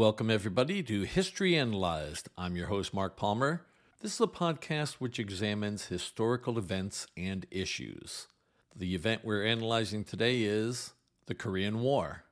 Welcome, everybody, to History Analyzed. I'm your host, Mark Palmer. This is a podcast which examines historical events and issues. The event we're analyzing today is the Korean War.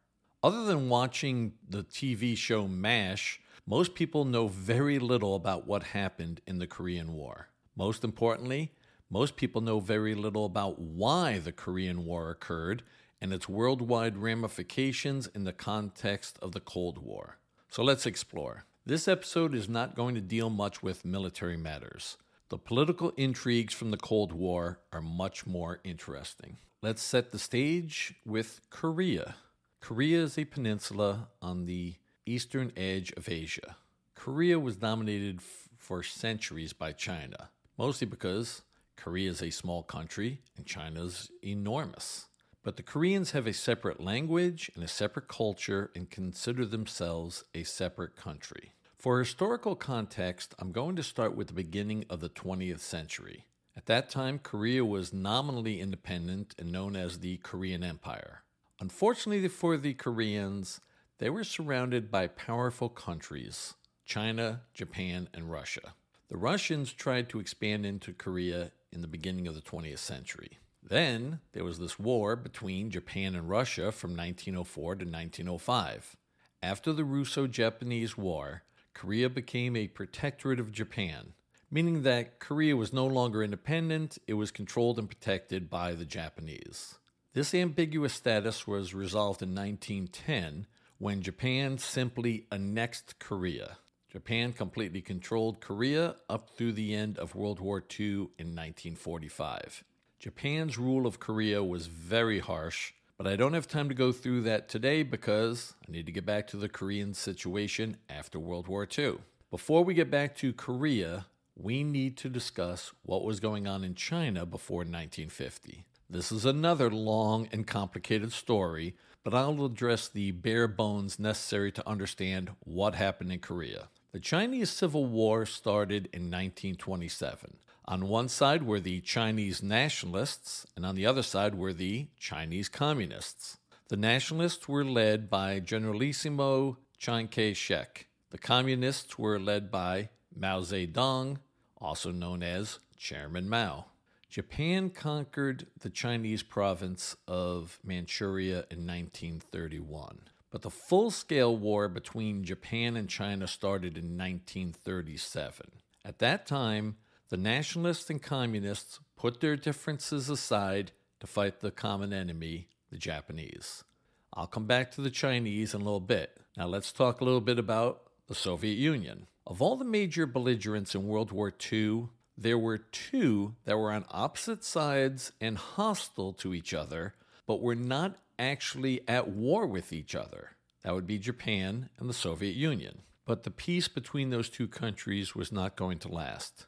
Other than watching the TV show MASH, most people know very little about what happened in the Korean War. Most importantly, most people know very little about why the Korean War occurred and its worldwide ramifications in the context of the Cold War. So let's explore. This episode is not going to deal much with military matters. The political intrigues from the Cold War are much more interesting. Let's set the stage with Korea. Korea is a peninsula on the eastern edge of Asia. Korea was dominated f- for centuries by China, mostly because Korea is a small country and China is enormous. But the Koreans have a separate language and a separate culture and consider themselves a separate country. For historical context, I'm going to start with the beginning of the 20th century. At that time, Korea was nominally independent and known as the Korean Empire. Unfortunately for the Koreans, they were surrounded by powerful countries China, Japan, and Russia. The Russians tried to expand into Korea in the beginning of the 20th century. Then there was this war between Japan and Russia from 1904 to 1905. After the Russo Japanese War, Korea became a protectorate of Japan, meaning that Korea was no longer independent, it was controlled and protected by the Japanese. This ambiguous status was resolved in 1910 when Japan simply annexed Korea. Japan completely controlled Korea up through the end of World War II in 1945. Japan's rule of Korea was very harsh, but I don't have time to go through that today because I need to get back to the Korean situation after World War II. Before we get back to Korea, we need to discuss what was going on in China before 1950. This is another long and complicated story, but I'll address the bare bones necessary to understand what happened in Korea. The Chinese Civil War started in 1927. On one side were the Chinese nationalists, and on the other side were the Chinese communists. The nationalists were led by Generalissimo Chiang Kai shek. The communists were led by Mao Zedong, also known as Chairman Mao. Japan conquered the Chinese province of Manchuria in 1931. But the full scale war between Japan and China started in 1937. At that time, the nationalists and communists put their differences aside to fight the common enemy, the Japanese. I'll come back to the Chinese in a little bit. Now let's talk a little bit about the Soviet Union. Of all the major belligerents in World War II, there were two that were on opposite sides and hostile to each other, but were not actually at war with each other. That would be Japan and the Soviet Union. But the peace between those two countries was not going to last.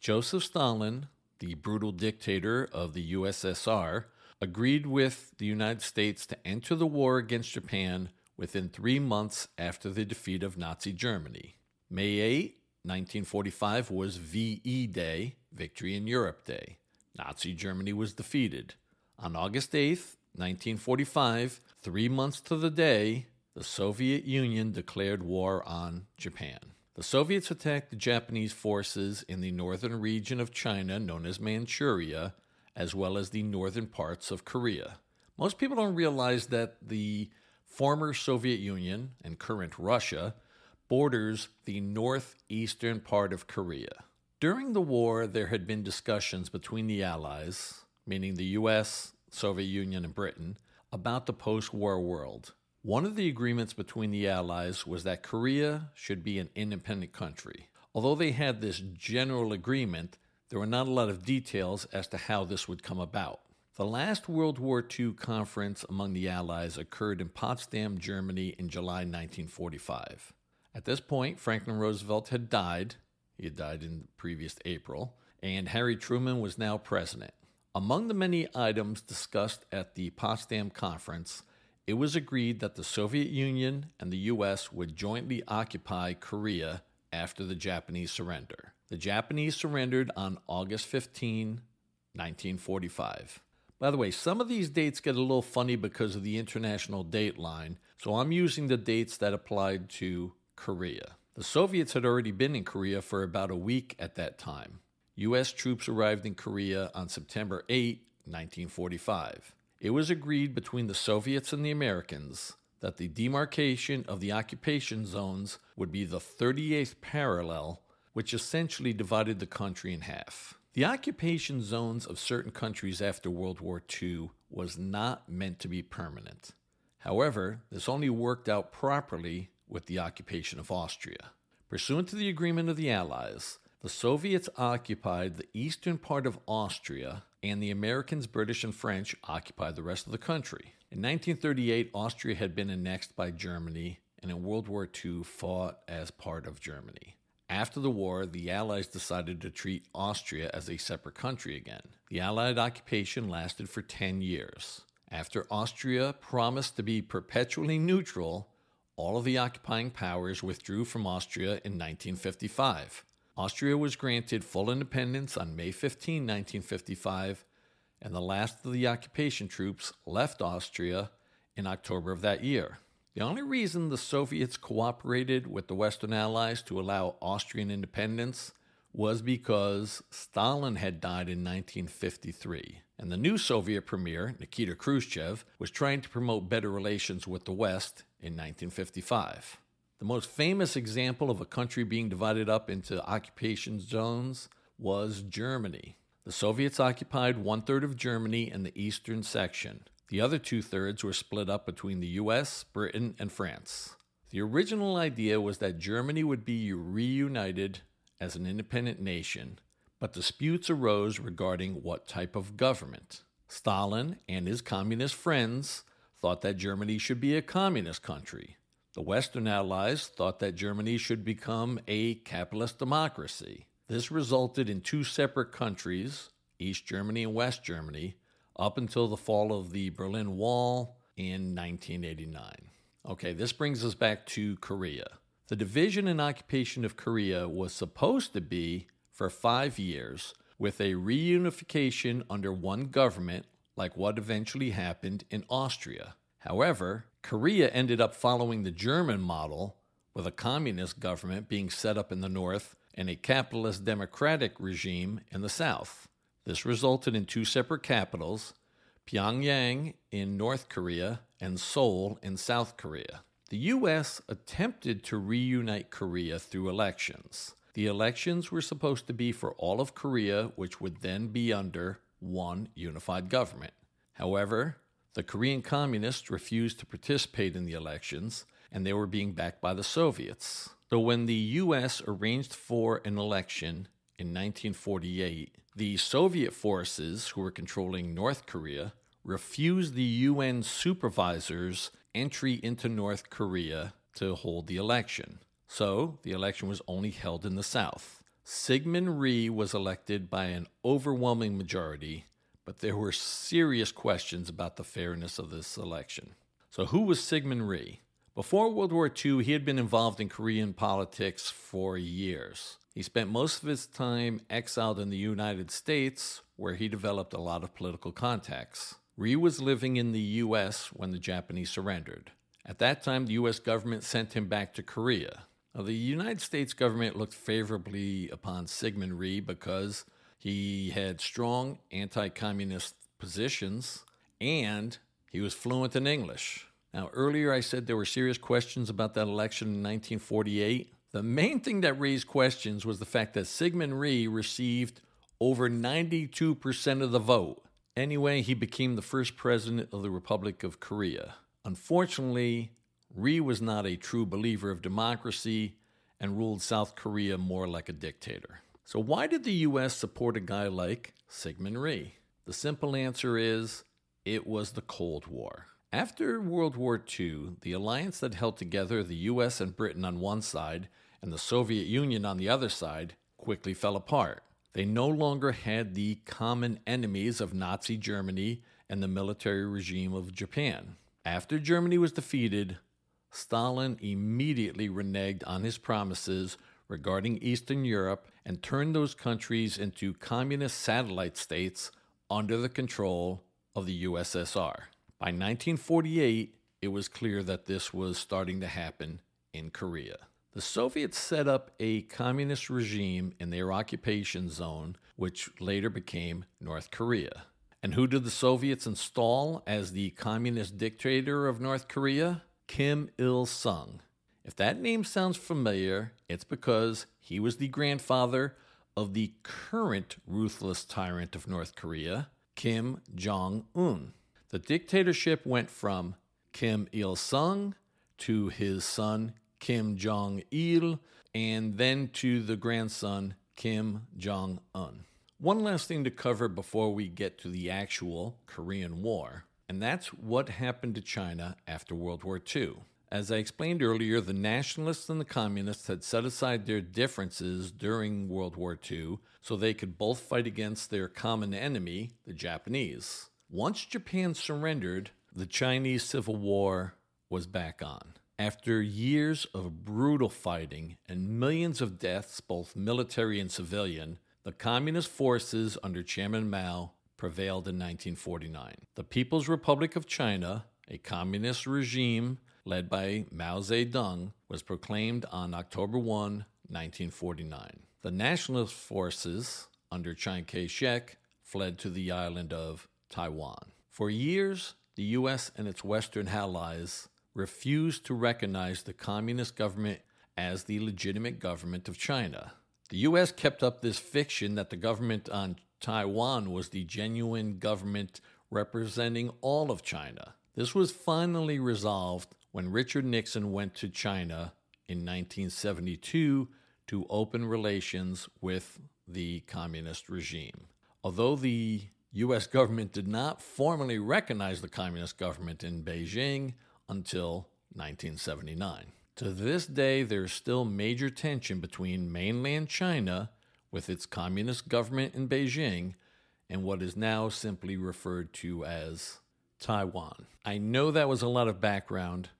Joseph Stalin, the brutal dictator of the USSR, agreed with the United States to enter the war against Japan within three months after the defeat of Nazi Germany. May 8, 1945 was VE Day, Victory in Europe Day. Nazi Germany was defeated. On August 8, 1945, three months to the day, the Soviet Union declared war on Japan. The Soviets attacked the Japanese forces in the northern region of China known as Manchuria, as well as the northern parts of Korea. Most people don't realize that the former Soviet Union and current Russia borders the northeastern part of Korea. During the war, there had been discussions between the Allies, meaning the US, Soviet Union, and Britain, about the post war world. One of the agreements between the Allies was that Korea should be an independent country. Although they had this general agreement, there were not a lot of details as to how this would come about. The last World War II conference among the Allies occurred in Potsdam, Germany in July 1945. At this point, Franklin Roosevelt had died. He had died in the previous April, and Harry Truman was now president. Among the many items discussed at the Potsdam conference it was agreed that the Soviet Union and the U.S. would jointly occupy Korea after the Japanese surrender. The Japanese surrendered on August 15, 1945. By the way, some of these dates get a little funny because of the international date line, so I'm using the dates that applied to Korea. The Soviets had already been in Korea for about a week at that time. U.S. troops arrived in Korea on September 8, 1945. It was agreed between the Soviets and the Americans that the demarcation of the occupation zones would be the 38th parallel, which essentially divided the country in half. The occupation zones of certain countries after World War II was not meant to be permanent. However, this only worked out properly with the occupation of Austria. Pursuant to the agreement of the Allies, the Soviets occupied the eastern part of Austria, and the Americans, British, and French occupied the rest of the country. In 1938, Austria had been annexed by Germany, and in World War II fought as part of Germany. After the war, the Allies decided to treat Austria as a separate country again. The Allied occupation lasted for 10 years. After Austria promised to be perpetually neutral, all of the occupying powers withdrew from Austria in 1955. Austria was granted full independence on May 15, 1955, and the last of the occupation troops left Austria in October of that year. The only reason the Soviets cooperated with the Western Allies to allow Austrian independence was because Stalin had died in 1953, and the new Soviet premier, Nikita Khrushchev, was trying to promote better relations with the West in 1955. The most famous example of a country being divided up into occupation zones was Germany. The Soviets occupied one third of Germany in the eastern section. The other two thirds were split up between the US, Britain, and France. The original idea was that Germany would be reunited as an independent nation, but disputes arose regarding what type of government. Stalin and his communist friends thought that Germany should be a communist country. The Western Allies thought that Germany should become a capitalist democracy. This resulted in two separate countries, East Germany and West Germany, up until the fall of the Berlin Wall in 1989. Okay, this brings us back to Korea. The division and occupation of Korea was supposed to be for five years, with a reunification under one government, like what eventually happened in Austria. However, Korea ended up following the German model, with a communist government being set up in the north and a capitalist democratic regime in the south. This resulted in two separate capitals Pyongyang in North Korea and Seoul in South Korea. The U.S. attempted to reunite Korea through elections. The elections were supposed to be for all of Korea, which would then be under one unified government. However, the Korean communists refused to participate in the elections, and they were being backed by the Soviets. So when the U.S. arranged for an election in 1948, the Soviet forces who were controlling North Korea refused the UN supervisors entry into North Korea to hold the election. So the election was only held in the South. Syngman Rhee was elected by an overwhelming majority, but there were serious questions about the fairness of this election. So, who was Syngman Rhee? Before World War II, he had been involved in Korean politics for years. He spent most of his time exiled in the United States, where he developed a lot of political contacts. Rhee was living in the U.S. when the Japanese surrendered. At that time, the U.S. government sent him back to Korea. Now, the United States government looked favorably upon Syngman Rhee because he had strong anti communist positions and he was fluent in English. Now, earlier I said there were serious questions about that election in 1948. The main thing that raised questions was the fact that Syngman Rhee received over 92% of the vote. Anyway, he became the first president of the Republic of Korea. Unfortunately, Rhee was not a true believer of democracy and ruled South Korea more like a dictator. So, why did the U.S. support a guy like Syngman Rhee? The simple answer is it was the Cold War. After World War II, the alliance that held together the US and Britain on one side and the Soviet Union on the other side quickly fell apart. They no longer had the common enemies of Nazi Germany and the military regime of Japan. After Germany was defeated, Stalin immediately reneged on his promises regarding Eastern Europe and turned those countries into communist satellite states under the control of the USSR. By 1948, it was clear that this was starting to happen in Korea. The Soviets set up a communist regime in their occupation zone, which later became North Korea. And who did the Soviets install as the communist dictator of North Korea? Kim Il sung. If that name sounds familiar, it's because he was the grandfather of the current ruthless tyrant of North Korea, Kim Jong un. The dictatorship went from Kim Il sung to his son Kim Jong il, and then to the grandson Kim Jong un. One last thing to cover before we get to the actual Korean War, and that's what happened to China after World War II. As I explained earlier, the nationalists and the communists had set aside their differences during World War II so they could both fight against their common enemy, the Japanese. Once Japan surrendered, the Chinese Civil War was back on. After years of brutal fighting and millions of deaths, both military and civilian, the communist forces under Chairman Mao prevailed in 1949. The People's Republic of China, a communist regime led by Mao Zedong, was proclaimed on October 1, 1949. The nationalist forces under Chiang Kai shek fled to the island of Taiwan. For years, the U.S. and its Western allies refused to recognize the communist government as the legitimate government of China. The U.S. kept up this fiction that the government on Taiwan was the genuine government representing all of China. This was finally resolved when Richard Nixon went to China in 1972 to open relations with the communist regime. Although the U.S. government did not formally recognize the communist government in Beijing until 1979. To this day, there's still major tension between mainland China, with its communist government in Beijing, and what is now simply referred to as Taiwan. I know that was a lot of background,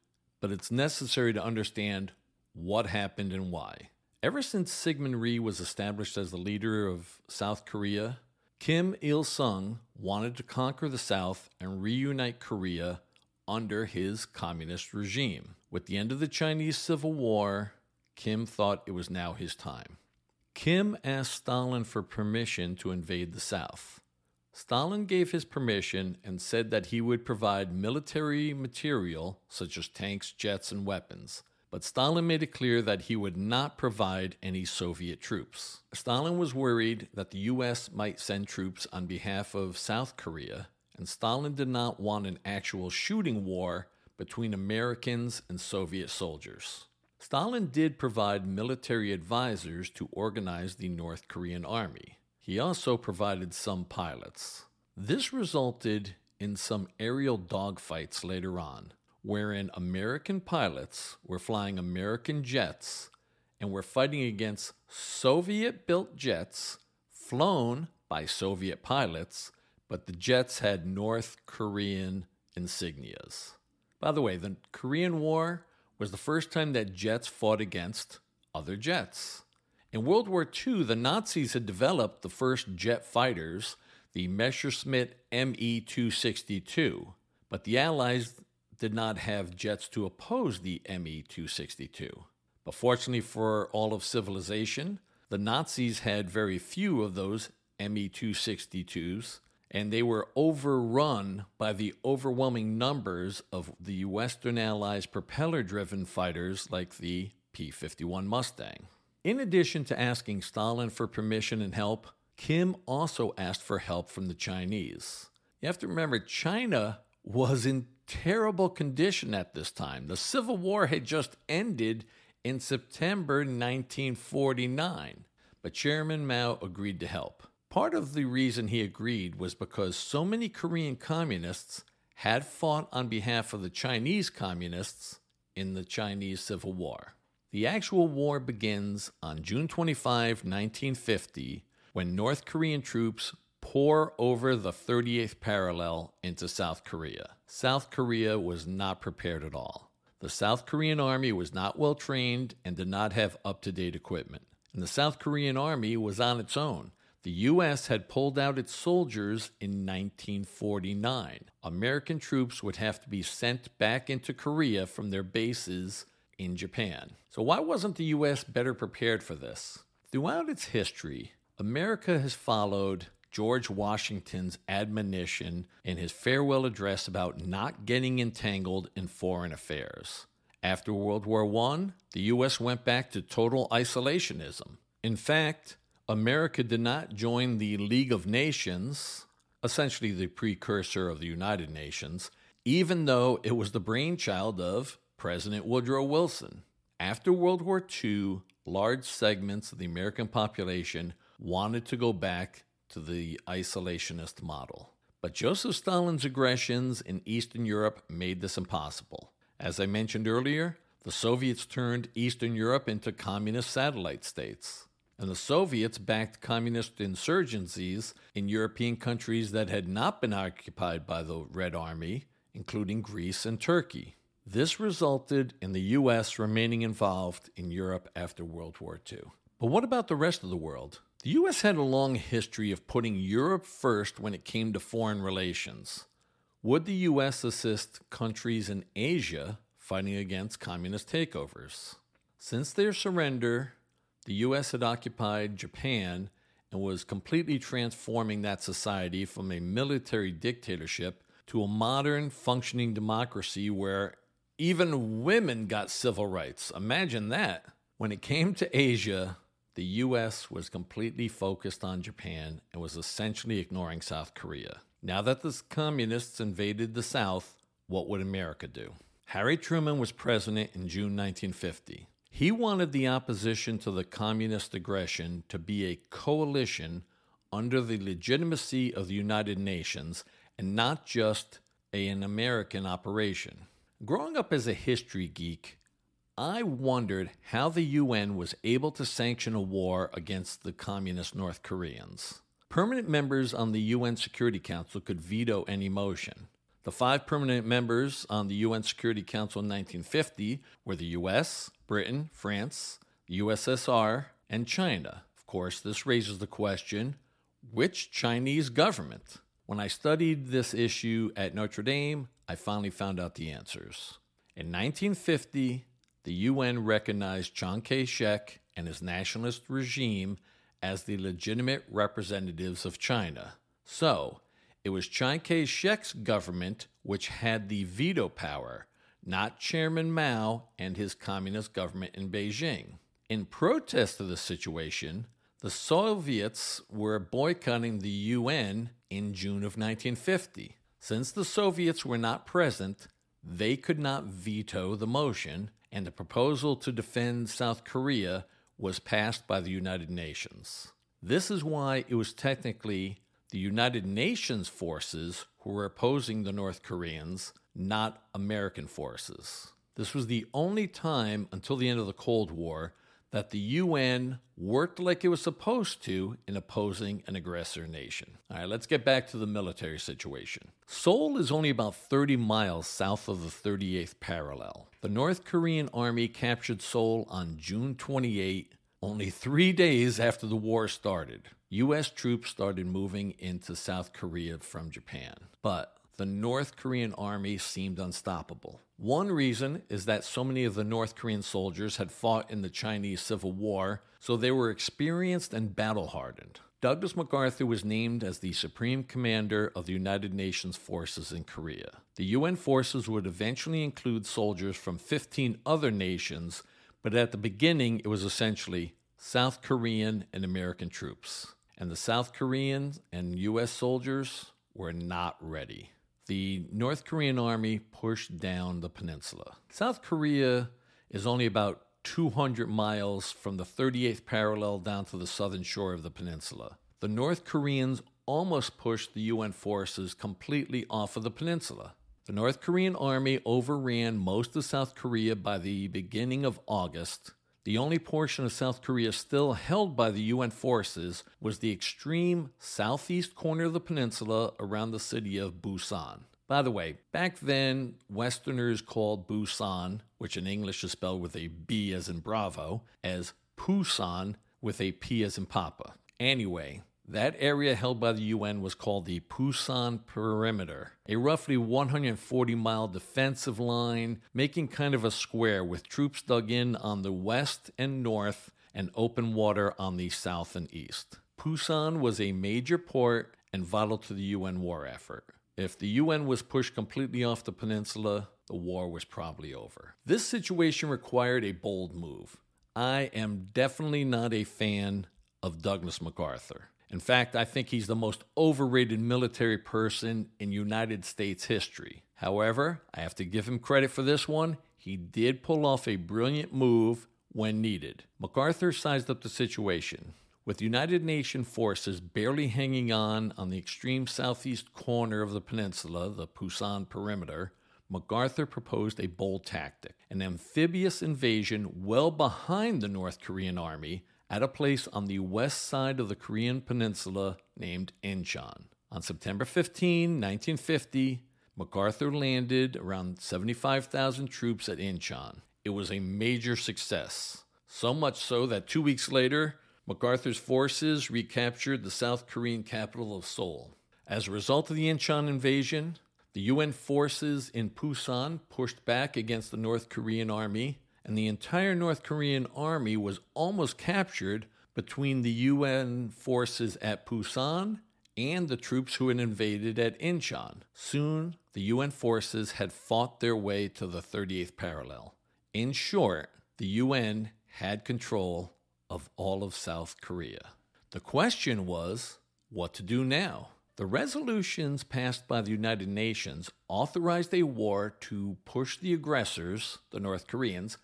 but it's necessary to understand what happened and why. Ever since Syngman Rhee was established as the leader of South Korea, Kim Il sung wanted to conquer the South and reunite Korea under his communist regime. With the end of the Chinese Civil War, Kim thought it was now his time. Kim asked Stalin for permission to invade the South. Stalin gave his permission and said that he would provide military material such as tanks, jets, and weapons but Stalin made it clear that he would not provide any Soviet troops. Stalin was worried that the U.S. might send troops on behalf of South Korea, and Stalin did not want an actual shooting war between Americans and Soviet soldiers. Stalin did provide military advisors to organize the North Korean army. He also provided some pilots. This resulted in some aerial dogfights later on, wherein American pilots were flying American jets and were fighting against Soviet built jets flown by Soviet pilots, but the jets had North Korean insignias. By the way, the Korean War was the first time that jets fought against other jets. In World War II, the Nazis had developed the first jet fighters, the Messerschmitt Me 262, but the Allies did not have jets to oppose the Me 262. But fortunately for all of civilization, the Nazis had very few of those Me 262s, and they were overrun by the overwhelming numbers of the Western Allies propeller driven fighters like the P 51 Mustang. In addition to asking Stalin for permission and help, Kim also asked for help from the Chinese. You have to remember, China was in terrible condition at this time. The Civil War had just ended in September 1949, but Chairman Mao agreed to help. Part of the reason he agreed was because so many Korean communists had fought on behalf of the Chinese communists in the Chinese Civil War. The actual war begins on June 25, 1950, when North Korean troops pour over the 38th parallel into South Korea. South Korea was not prepared at all. The South Korean army was not well trained and did not have up to date equipment. And the South Korean army was on its own. The U.S. had pulled out its soldiers in 1949. American troops would have to be sent back into Korea from their bases in Japan. So, why wasn't the U.S. better prepared for this? Throughout its history, America has followed George Washington's admonition in his farewell address about not getting entangled in foreign affairs. After World War I, the U.S. went back to total isolationism. In fact, America did not join the League of Nations, essentially the precursor of the United Nations, even though it was the brainchild of President Woodrow Wilson. After World War II, large segments of the American population wanted to go back to the isolationist model. But Joseph Stalin's aggressions in Eastern Europe made this impossible. As I mentioned earlier, the Soviets turned Eastern Europe into communist satellite states. And the Soviets backed communist insurgencies in European countries that had not been occupied by the Red Army, including Greece and Turkey. This resulted in the U.S. remaining involved in Europe after World War II. But what about the rest of the world? The U.S. had a long history of putting Europe first when it came to foreign relations. Would the U.S. assist countries in Asia fighting against communist takeovers? Since their surrender, the U.S. had occupied Japan and was completely transforming that society from a military dictatorship to a modern, functioning democracy where even women got civil rights. Imagine that. When it came to Asia, the U.S. was completely focused on Japan and was essentially ignoring South Korea. Now that the communists invaded the South, what would America do? Harry Truman was president in June 1950. He wanted the opposition to the communist aggression to be a coalition under the legitimacy of the United Nations and not just an American operation. Growing up as a history geek, I wondered how the UN was able to sanction a war against the communist North Koreans. Permanent members on the UN Security Council could veto any motion. The five permanent members on the UN Security Council in 1950 were the US, Britain, France, USSR, and China. Of course, this raises the question which Chinese government? When I studied this issue at Notre Dame, I finally found out the answers. In 1950, the UN recognized Chiang Kai shek and his nationalist regime as the legitimate representatives of China. So, it was Chiang Kai shek's government which had the veto power, not Chairman Mao and his communist government in Beijing. In protest of the situation, the Soviets were boycotting the UN in June of 1950. Since the Soviets were not present, they could not veto the motion, and the proposal to defend South Korea was passed by the United Nations. This is why it was technically the United Nations forces who were opposing the North Koreans, not American forces. This was the only time until the end of the Cold War that the UN worked like it was supposed to in opposing an aggressor nation. All right, let's get back to the military situation. Seoul is only about 30 miles south of the 38th parallel. The North Korean army captured Seoul on June 28, only three days after the war started. U.S. troops started moving into South Korea from Japan. But the North Korean army seemed unstoppable. One reason is that so many of the North Korean soldiers had fought in the Chinese Civil War, so they were experienced and battle hardened. Douglas MacArthur was named as the Supreme Commander of the United Nations forces in Korea. The UN forces would eventually include soldiers from 15 other nations, but at the beginning it was essentially South Korean and American troops. And the South Korean and US soldiers were not ready the North Korean army pushed down the peninsula. South Korea is only about 200 miles from the 38th parallel down to the southern shore of the peninsula. The North Koreans almost pushed the UN forces completely off of the peninsula. The North Korean army overran most of South Korea by the beginning of August. The only portion of South Korea still held by the UN forces was the extreme southeast corner of the peninsula around the city of Busan. By the way, back then, Westerners called Busan, which in English is spelled with a B as in Bravo, as Pusan with a P as in Papa. Anyway, That area held by the UN was called the Pusan Perimeter, a roughly 140 mile defensive line, making kind of a square with troops dug in on the west and north and open water on the south and east. Pusan was a major port and vital to the UN war effort. If the UN was pushed completely off the peninsula, the war was probably over. This situation required a bold move. I am definitely not a fan of Douglas MacArthur. In fact, I think he's the most overrated military person in United States history. However, I have to give him credit for this one. He did pull off a brilliant move when needed. MacArthur sized up the situation. With United Nations forces barely hanging on on the extreme southeast corner of the peninsula, the Pusan perimeter, MacArthur proposed a bold tactic an amphibious invasion well behind the North Korean army at a place on the west side of the Korean peninsula named Incheon. On September 15, 1950, MacArthur landed around 75,000 troops at Incheon. It was a major success, so much so that two weeks later, MacArthur's forces recaptured the South Korean capital of Seoul. As a result of the Incheon invasion, the UN forces in Pusan pushed back against the North Korean army and the entire North Korean army was almost captured between the UN forces at Pusan and the troops who had invaded at Incheon. Soon, the UN forces had fought their way to the 38th parallel. In short, the UN had control of all of South Korea. The question was what to do now? The resolutions passed by the United Nations authorized a war to push the aggressors, the North Koreans,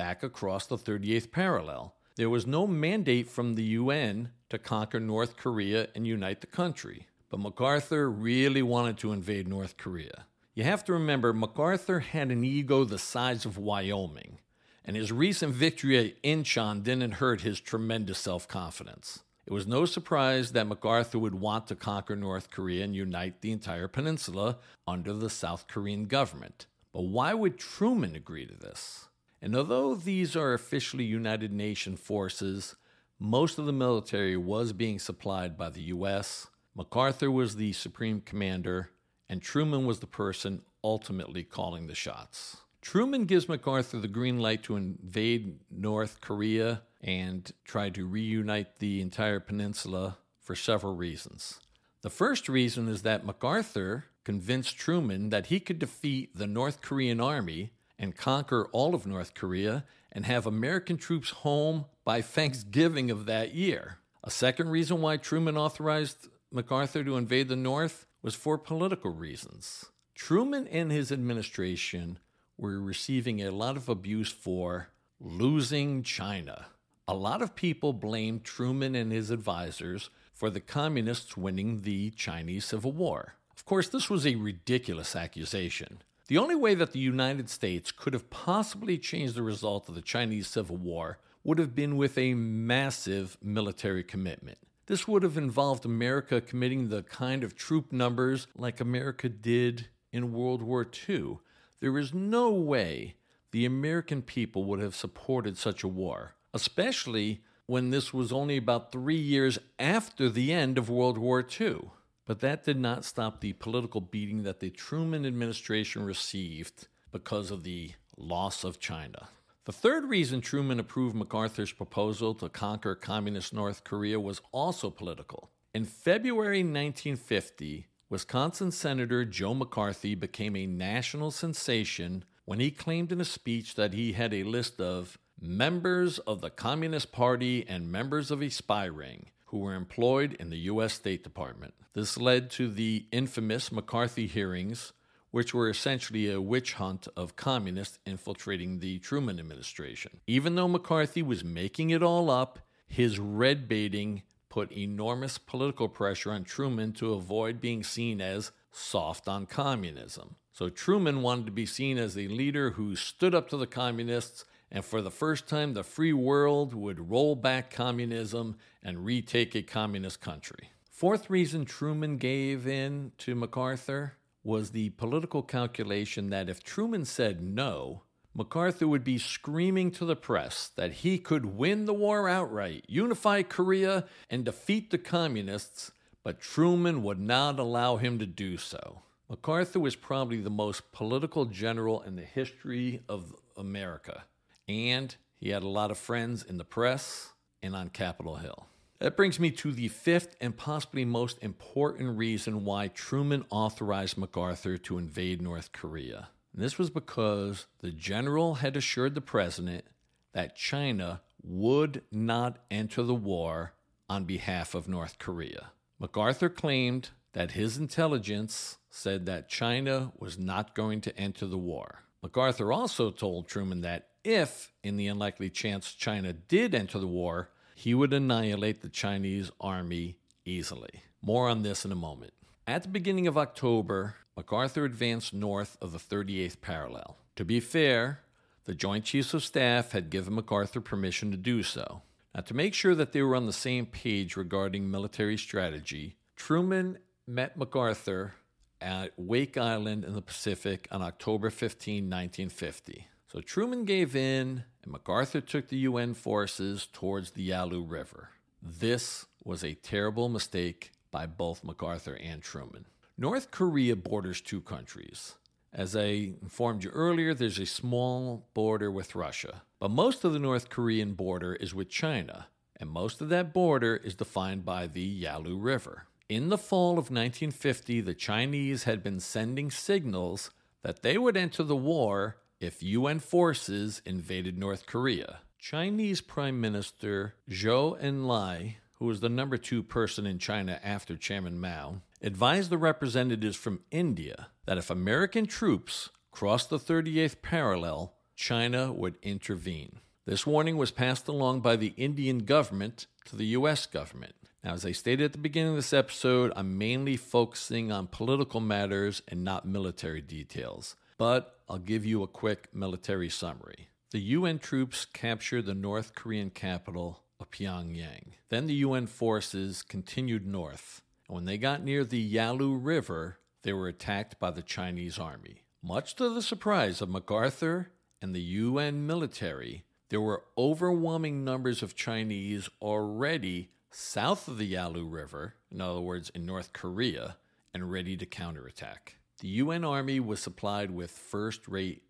back across the 38th parallel. There was no mandate from the UN to conquer North Korea and unite the country. But MacArthur really wanted to invade North Korea. You have to remember, MacArthur had an ego the size of Wyoming, and his recent victory at Incheon didn't hurt his tremendous self confidence. It was no surprise that MacArthur would want to conquer North Korea and unite the entire peninsula under the South Korean government. But why would Truman agree to this? And although these are officially United Nations forces, most of the military was being supplied by the U.S. MacArthur was the supreme commander, and Truman was the person ultimately calling the shots. Truman gives MacArthur the green light to invade North Korea and try to reunite the entire peninsula for several reasons. The first reason is that MacArthur convinced Truman that he could defeat the North Korean army and conquer all of North Korea and have American troops home by Thanksgiving of that year. A second reason why Truman authorized MacArthur to invade the North was for political reasons. Truman and his administration were receiving a lot of abuse for losing China. A lot of people blamed Truman and his advisors for the communists winning the Chinese Civil War. Of course, this was a ridiculous accusation. The only way that the United States could have possibly changed the result of the Chinese Civil War would have been with a massive military commitment. This would have involved America committing the kind of troop numbers like America did in World War II. There is no way the American people would have supported such a war, especially when this was only about three years after the end of World War II. But that did not stop the political beating that the Truman administration received because of the loss of China. The third reason Truman approved MacArthur's proposal to conquer communist North Korea was also political. In February 1950, Wisconsin Senator Joe McCarthy became a national sensation when he claimed in a speech that he had a list of members of the Communist Party and members of a spy ring who were employed in the U.S. State Department. This led to the infamous McCarthy hearings, which were essentially a witch hunt of communists infiltrating the Truman administration. Even though McCarthy was making it all up, his red baiting put enormous political pressure on Truman to avoid being seen as soft on communism. So Truman wanted to be seen as a leader who stood up to the communists and for the first time, the free world would roll back communism and retake a communist country. Fourth reason Truman gave in to MacArthur was the political calculation that if Truman said no, MacArthur would be screaming to the press that he could win the war outright, unify Korea, and defeat the communists, but Truman would not allow him to do so. MacArthur was probably the most political general in the history of America, and he had a lot of friends in the press and on Capitol Hill. That brings me to the fifth and possibly most important reason why Truman authorized MacArthur to invade North Korea. And this was because the general had assured the president that China would not enter the war on behalf of North Korea. MacArthur claimed that his intelligence said that China was not going to enter the war. MacArthur also told Truman that if, in the unlikely chance China did enter the war, he would annihilate the Chinese army easily. More on this in a moment. At the beginning of October, MacArthur advanced north of the 38th parallel. To be fair, the Joint Chiefs of Staff had given MacArthur permission to do so. Now, to make sure that they were on the same page regarding military strategy, Truman met MacArthur at Wake Island in the Pacific on October 15, 1950. So Truman gave in, and MacArthur took the UN forces towards the Yalu River. This was a terrible mistake by both MacArthur and Truman. North Korea borders two countries. As I informed you earlier, there's a small border with Russia, but most of the North Korean border is with China, and most of that border is defined by the Yalu River. In the fall of 1950, the Chinese had been sending signals that they would enter the war if UN forces invaded North Korea. Chinese Prime Minister Zhou Enlai, who was the number two person in China after Chairman Mao, advised the representatives from India that if American troops crossed the 38th parallel, China would intervene. This warning was passed along by the Indian government to the U.S. government. Now, as I stated at the beginning of this episode, I'm mainly focusing on political matters and not military details, but I'll give you a quick military summary. The UN troops captured the North Korean capital of Pyongyang. Then the UN forces continued north and when they got near the Yalu River, they were attacked by the Chinese army. Much to the surprise of MacArthur and the UN military, there were overwhelming numbers of Chinese already south of the Yalu River, in other words, in North Korea, and ready to counterattack. The UN Army was supplied with first rate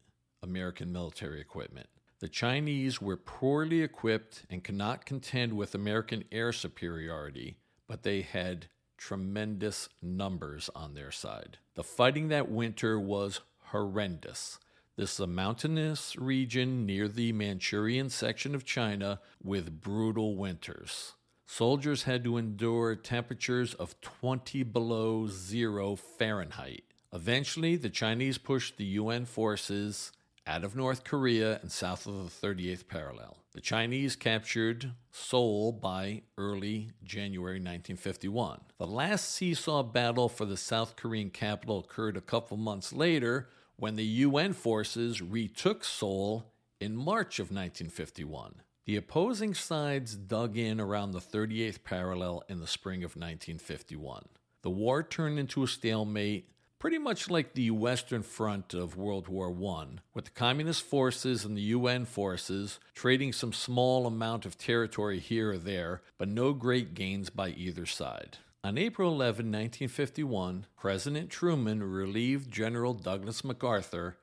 American military equipment. The Chinese were poorly equipped and could not contend with American air superiority, but they had tremendous numbers on their side. The fighting that winter was horrendous. This is a mountainous region near the Manchurian section of China with brutal winters. Soldiers had to endure temperatures of 20 below zero Fahrenheit. Eventually, the Chinese pushed the UN forces out of North Korea and south of the 38th parallel. The Chinese captured Seoul by early January 1951. The last seesaw battle for the South Korean capital occurred a couple months later when the UN forces retook Seoul in March of 1951. The opposing sides dug in around the 38th parallel in the spring of 1951. The war turned into a stalemate pretty much like the Western Front of World War I, with the Communist forces and the UN forces trading some small amount of territory here or there, but no great gains by either side. On April 11, 1951, President Truman relieved General Douglas MacArthur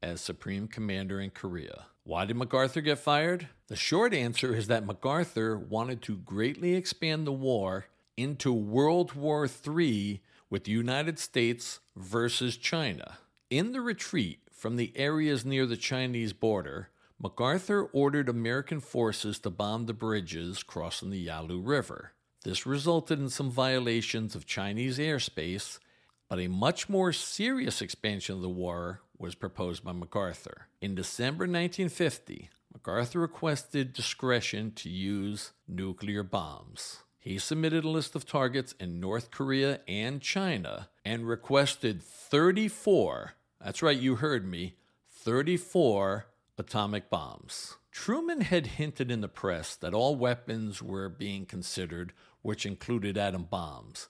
as Supreme Commander in Korea. Why did MacArthur get fired? The short answer is that MacArthur wanted to greatly expand the war into World War III with the United States versus China. In the retreat from the areas near the Chinese border, MacArthur ordered American forces to bomb the bridges crossing the Yalu River. This resulted in some violations of Chinese airspace, but a much more serious expansion of the war was proposed by MacArthur. In December 1950, MacArthur requested discretion to use nuclear bombs. He submitted a list of targets in North Korea and China and requested 34, that's right, you heard me, 34 atomic bombs. Truman had hinted in the press that all weapons were being considered, which included atom bombs.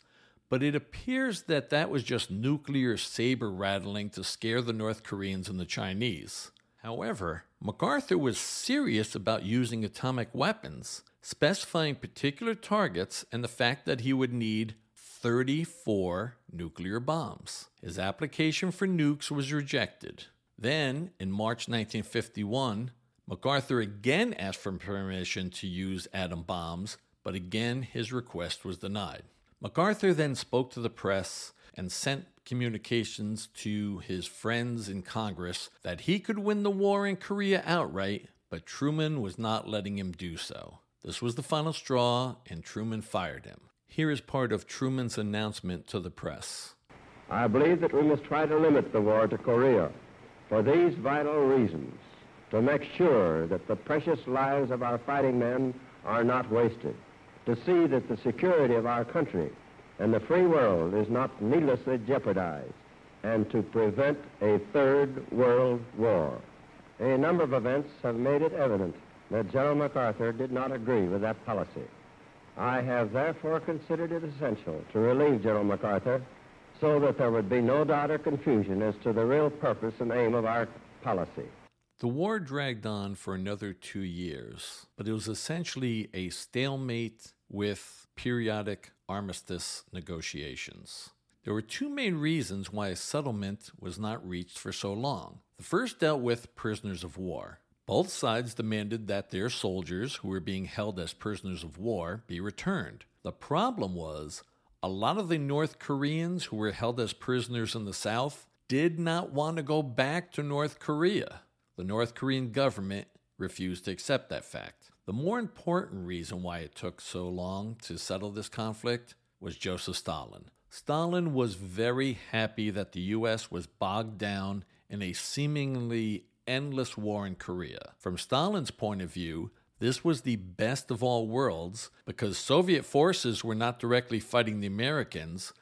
But it appears that that was just nuclear saber rattling to scare the North Koreans and the Chinese. However, MacArthur was serious about using atomic weapons, specifying particular targets and the fact that he would need 34 nuclear bombs. His application for nukes was rejected. Then, in March 1951, MacArthur again asked for permission to use atom bombs, but again his request was denied. MacArthur then spoke to the press and sent communications to his friends in Congress that he could win the war in Korea outright, but Truman was not letting him do so. This was the final straw, and Truman fired him. Here is part of Truman's announcement to the press. I believe that we must try to limit the war to Korea for these vital reasons to make sure that the precious lives of our fighting men are not wasted, to see that the security of our country and the free world is not needlessly jeopardized, and to prevent a third world war. A number of events have made it evident that General MacArthur did not agree with that policy. I have therefore considered it essential to relieve General MacArthur so that there would be no doubt or confusion as to the real purpose and aim of our policy. The war dragged on for another two years, but it was essentially a stalemate with periodic armistice negotiations. There were two main reasons why a settlement was not reached for so long. The first dealt with prisoners of war. Both sides demanded that their soldiers, who were being held as prisoners of war, be returned. The problem was a lot of the North Koreans who were held as prisoners in the South did not want to go back to North Korea. The North Korean government refused to accept that fact. The more important reason why it took so long to settle this conflict was Joseph Stalin. Stalin was very happy that the U.S. was bogged down in a seemingly endless war in Korea. From Stalin's point of view, this was the best of all worlds because Soviet forces were not directly fighting the Americans,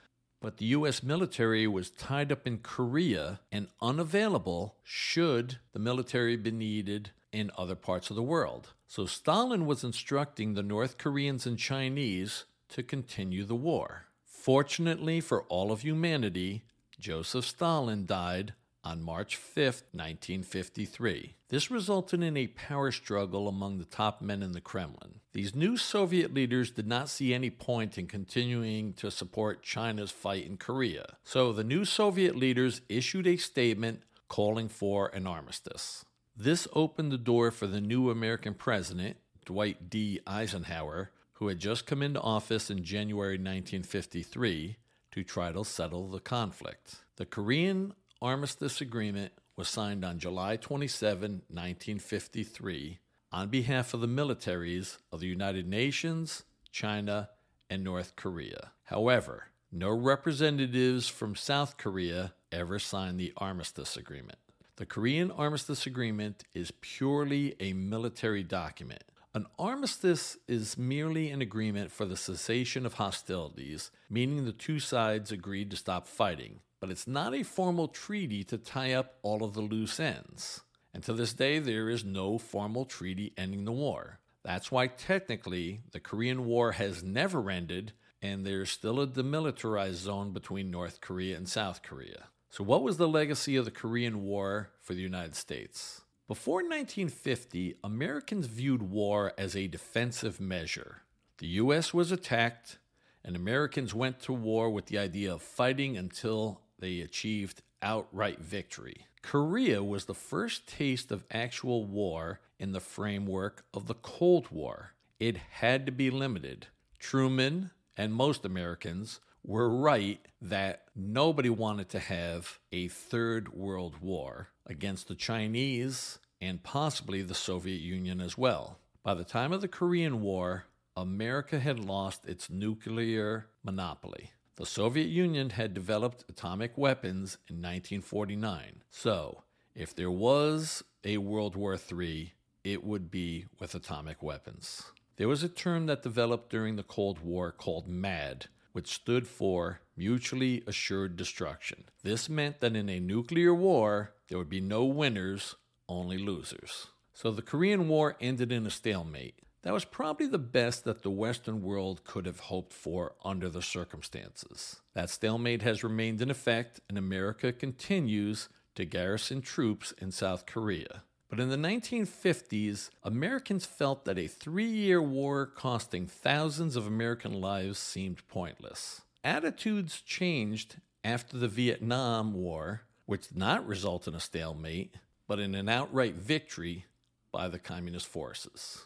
but the U.S. military was tied up in Korea and unavailable should the military be needed in other parts of the world. So Stalin was instructing the North Koreans and Chinese to continue the war. Fortunately for all of humanity, Joseph Stalin died on March 5, 1953. This resulted in a power struggle among the top men in the Kremlin. These new Soviet leaders did not see any point in continuing to support China's fight in Korea, so the new Soviet leaders issued a statement calling for an armistice. This opened the door for the new American president, Dwight D. Eisenhower, who had just come into office in January 1953, to try to settle the conflict. The Korean armistice agreement was signed on July 27, 1953, on behalf of the militaries of the United Nations, China, and North Korea. However, no representatives from South Korea ever signed the armistice agreement. The Korean Armistice Agreement is purely a military document. An armistice is merely an agreement for the cessation of hostilities, meaning the two sides agreed to stop fighting, but it's not a formal treaty to tie up all of the loose ends. And to this day, there is no formal treaty ending the war. That's why technically the Korean War has never ended, and there's still a demilitarized zone between North Korea and South Korea. So, what was the legacy of the Korean War for the United States? Before 1950, Americans viewed war as a defensive measure. The U.S. was attacked, and Americans went to war with the idea of fighting until they achieved outright victory. Korea was the first taste of actual war in the framework of the Cold War. It had to be limited. Truman and most Americans were right that nobody wanted to have a third world war against the Chinese and possibly the Soviet Union as well. By the time of the Korean War, America had lost its nuclear monopoly. The Soviet Union had developed atomic weapons in 1949. So, if there was a World War III, it would be with atomic weapons. There was a term that developed during the Cold War called MAD, which stood for Mutually Assured Destruction. This meant that in a nuclear war, there would be no winners, only losers. So the Korean War ended in a stalemate. That was probably the best that the Western world could have hoped for under the circumstances. That stalemate has remained in effect, and America continues to garrison troops in South Korea. But in the 1950s, Americans felt that a three year war costing thousands of American lives seemed pointless. Attitudes changed after the Vietnam War, which did not result in a stalemate, but in an outright victory by the communist forces.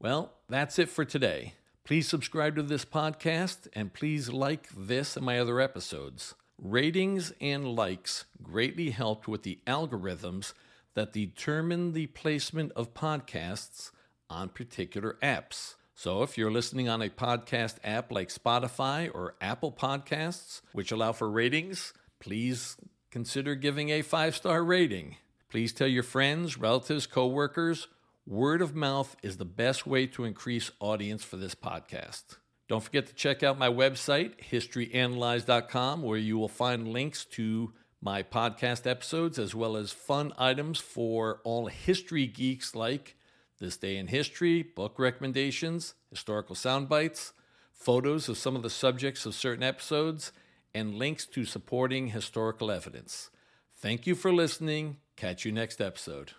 Well, that's it for today. Please subscribe to this podcast and please like this and my other episodes. Ratings and likes greatly helped with the algorithms that determine the placement of podcasts on particular apps. So if you're listening on a podcast app like Spotify or Apple Podcasts, which allow for ratings, please consider giving a five star rating. Please tell your friends, relatives, coworkers. Word of mouth is the best way to increase audience for this podcast. Don't forget to check out my website, historyanalyzed.com, where you will find links to my podcast episodes as well as fun items for all history geeks like This Day in History, book recommendations, historical sound bites, photos of some of the subjects of certain episodes, and links to supporting historical evidence. Thank you for listening. Catch you next episode.